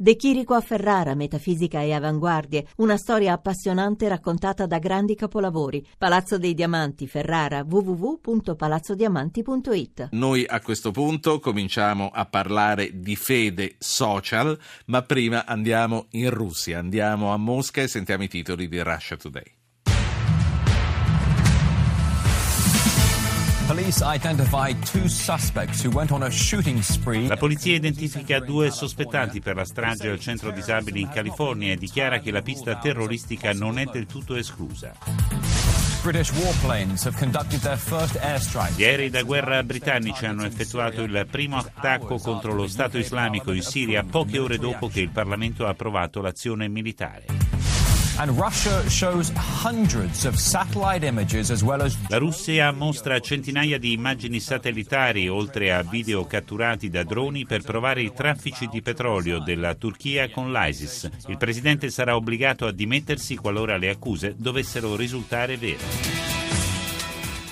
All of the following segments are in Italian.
De Chirico a Ferrara, metafisica e avanguardie, una storia appassionante raccontata da grandi capolavori. Palazzo dei Diamanti, Ferrara, www.palazzodiamanti.it. Noi a questo punto cominciamo a parlare di fede social, ma prima andiamo in Russia, andiamo a Mosca e sentiamo i titoli di Russia Today. La polizia identifica due sospettati per la strage al centro disabili in California e dichiara che la pista terroristica non è del tutto esclusa. Gli aerei da guerra britannici hanno effettuato il primo attacco contro lo Stato islamico in Siria poche ore dopo che il Parlamento ha approvato l'azione militare. La Russia mostra centinaia di immagini satellitari oltre a video catturati da droni per provare i traffici di petrolio della Turchia con l'ISIS. Il presidente sarà obbligato a dimettersi qualora le accuse dovessero risultare vere.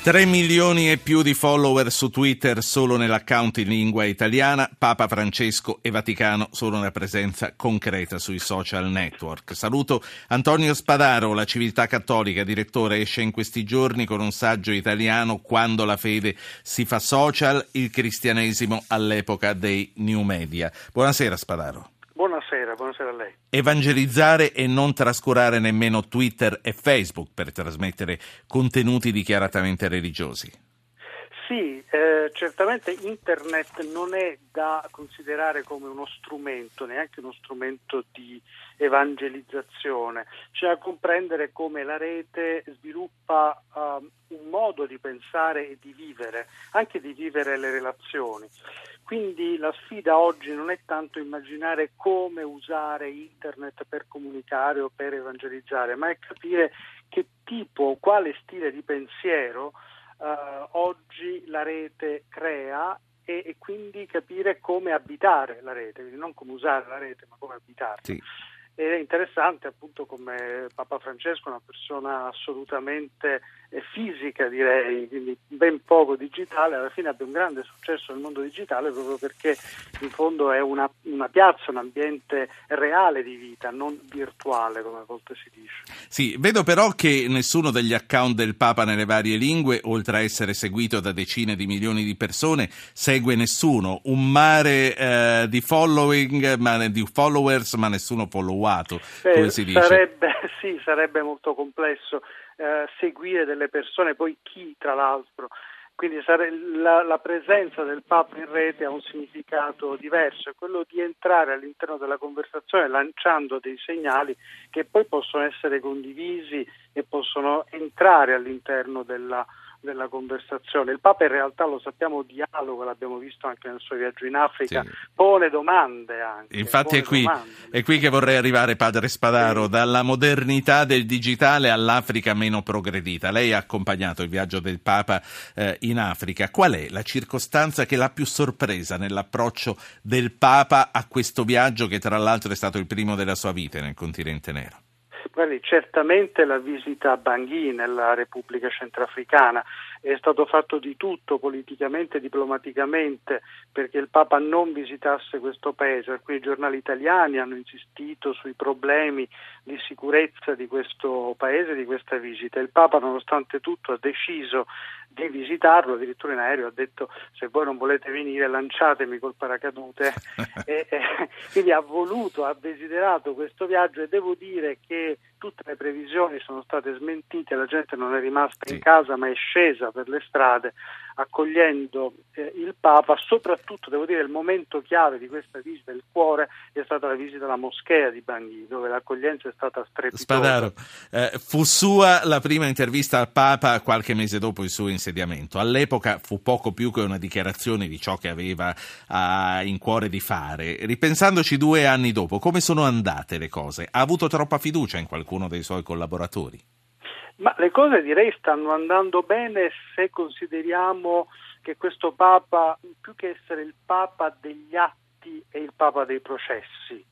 3 milioni e più di follower su Twitter solo nell'account in lingua italiana. Papa Francesco e Vaticano sono una presenza concreta sui social network. Saluto Antonio Spadaro, la civiltà cattolica, direttore, esce in questi giorni con un saggio italiano Quando la fede si fa social, il cristianesimo all'epoca dei new media. Buonasera Spadaro. Buonasera, buonasera a lei. Evangelizzare e non trascurare nemmeno Twitter e Facebook per trasmettere contenuti dichiaratamente religiosi. Sì, eh, certamente internet non è da considerare come uno strumento, neanche uno strumento di evangelizzazione, c'è da comprendere come la rete sviluppa uh, un modo di pensare e di vivere, anche di vivere le relazioni. Quindi la sfida oggi non è tanto immaginare come usare internet per comunicare o per evangelizzare, ma è capire che tipo, quale stile di pensiero eh, oggi la rete crea e, e, quindi capire come abitare la rete, quindi non come usare la rete, ma come abitarla. Sì. Ed è interessante appunto come Papa Francesco, una persona assolutamente eh, fisica direi, quindi ben poco digitale, alla fine abbia un grande successo nel mondo digitale proprio perché in fondo è una, una piazza, un ambiente reale di vita, non virtuale come a volte si dice. Sì, vedo però che nessuno degli account del Papa nelle varie lingue, oltre a essere seguito da decine di milioni di persone, segue nessuno, un mare eh, di following, ma, di followers ma nessuno follow attenuato, Beh, come si dice. Sarebbe, sì, sarebbe molto complesso eh, seguire delle persone, poi chi tra l'altro. Quindi la, la, presenza del Papa in rete ha un significato diverso, è quello di entrare all'interno della conversazione lanciando dei segnali che poi possono essere condivisi e possono entrare all'interno della, della conversazione. Il Papa in realtà lo sappiamo dialoga, l'abbiamo visto anche nel suo viaggio in Africa, sì. pone domande anche. Infatti è qui, è qui, che vorrei arrivare, padre Spadaro, sì. dalla modernità del digitale all'Africa meno progredita. Lei ha accompagnato il viaggio del Papa eh, in Africa. Qual è la circostanza che l'ha più sorpresa nell'approccio del Papa a questo viaggio che tra l'altro è stato il primo della sua vita nel continente nero? Guardi, certamente la visita a Bangui nella Repubblica Centrafricana è stato fatto di tutto politicamente e diplomaticamente perché il Papa non visitasse questo paese. Alcuni giornali italiani hanno insistito sui problemi di sicurezza di questo paese, di questa visita. Il Papa, nonostante tutto, ha deciso di visitarlo, addirittura in aereo ha detto se voi non volete venire lanciatemi col paracadute. e, e, quindi ha voluto, ha desiderato questo viaggio e devo dire che tutte le previsioni sono state smentite, la gente non è rimasta sì. in casa ma è scesa per le strade accogliendo eh, il Papa, soprattutto devo dire il momento chiave di questa visita, il cuore, è stata la visita alla moschea di Bangui, dove l'accoglienza è stata strepitosa. Spadaro, eh, fu sua la prima intervista al Papa qualche mese dopo il suo insediamento. All'epoca fu poco più che una dichiarazione di ciò che aveva uh, in cuore di fare. Ripensandoci due anni dopo, come sono andate le cose? Ha avuto troppa fiducia in qualcuno dei suoi collaboratori? Ma le cose direi stanno andando bene se consideriamo che questo Papa, più che essere il Papa degli atti, è il Papa dei processi.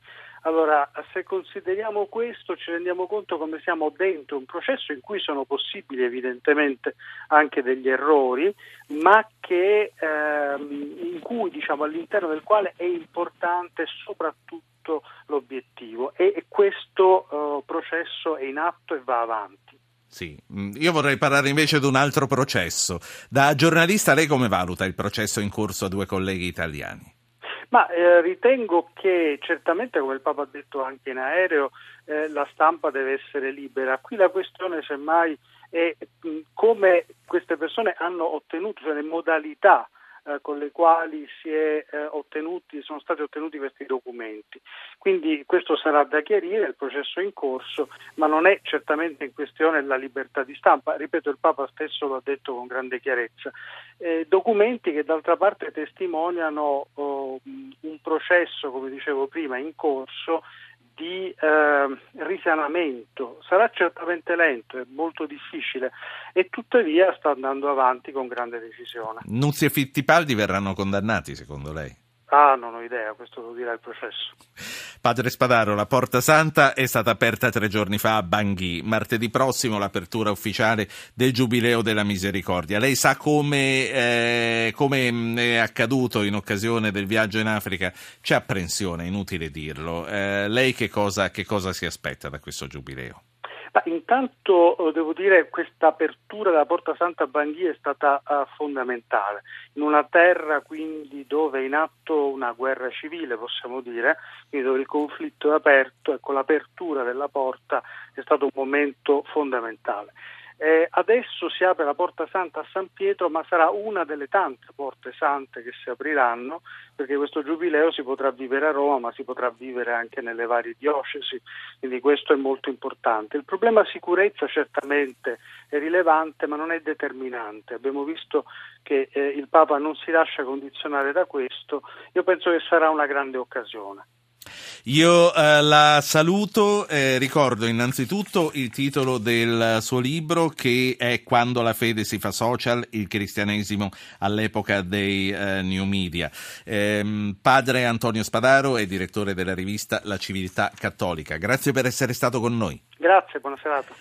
Allora, se consideriamo questo ci rendiamo conto come siamo dentro un processo in cui sono possibili evidentemente anche degli errori, ma che, ehm, cui, diciamo, all'interno del quale è importante soprattutto l'obiettivo e, e questo uh, processo è in atto e va avanti. Sì, mm, io vorrei parlare invece di un altro processo. Da giornalista lei come valuta il processo in corso a due colleghi italiani? Ma eh, ritengo che certamente, come il Papa ha detto anche in aereo, eh, la stampa deve essere libera. Qui la questione semmai è mh, mm, come queste persone hanno ottenuto, cioè le modalità eh, con le quali è, eh, ottenuti, sono stati ottenuti questi documenti. Quindi questo sarà da chiarire, il processo è in corso, ma non è certamente in questione la libertà di stampa. Ripeto, il Papa stesso lo ha detto con grande chiarezza. Eh, documenti che d'altra parte testimoniano oh, un processo, come dicevo prima, in corso di eh, risanamento. Sarà certamente lento, è molto difficile e tuttavia sta andando avanti con grande decisione. Nunzi e Fittipaldi verranno condannati secondo lei? Ah, non ho idea, questo lo dirà il processo. Padre Spadaro, la Porta Santa è stata aperta tre giorni fa a Bangui. Martedì prossimo l'apertura ufficiale del Giubileo della Misericordia. Lei sa come, eh, come è accaduto in occasione del viaggio in Africa? C'è apprensione, inutile dirlo. Eh, lei che cosa, che cosa si aspetta da questo Giubileo? Ma intanto eh, devo dire che questa apertura della Porta Santa Bangui è stata uh, fondamentale, in una terra quindi dove è in atto una guerra civile, possiamo dire, quindi dove il conflitto è aperto e con l'apertura della porta è stato un momento fondamentale. Eh, adesso si apre la Porta Santa a San Pietro, ma sarà una delle tante porte sante che si apriranno, perché questo giubileo si potrà vivere a Roma, ma si potrà vivere anche nelle varie diocesi, quindi questo è molto importante. Il problema sicurezza certamente è rilevante, ma non è determinante. Abbiamo visto che eh, il Papa non si lascia condizionare da questo, io penso che sarà una grande occasione. Io eh, la saluto, eh, ricordo innanzitutto il titolo del suo libro che è Quando la fede si fa social, il cristianesimo all'epoca dei eh, new media. Ehm, padre Antonio Spadaro è direttore della rivista La Civiltà Cattolica. Grazie per essere stato con noi. Grazie, buona serata.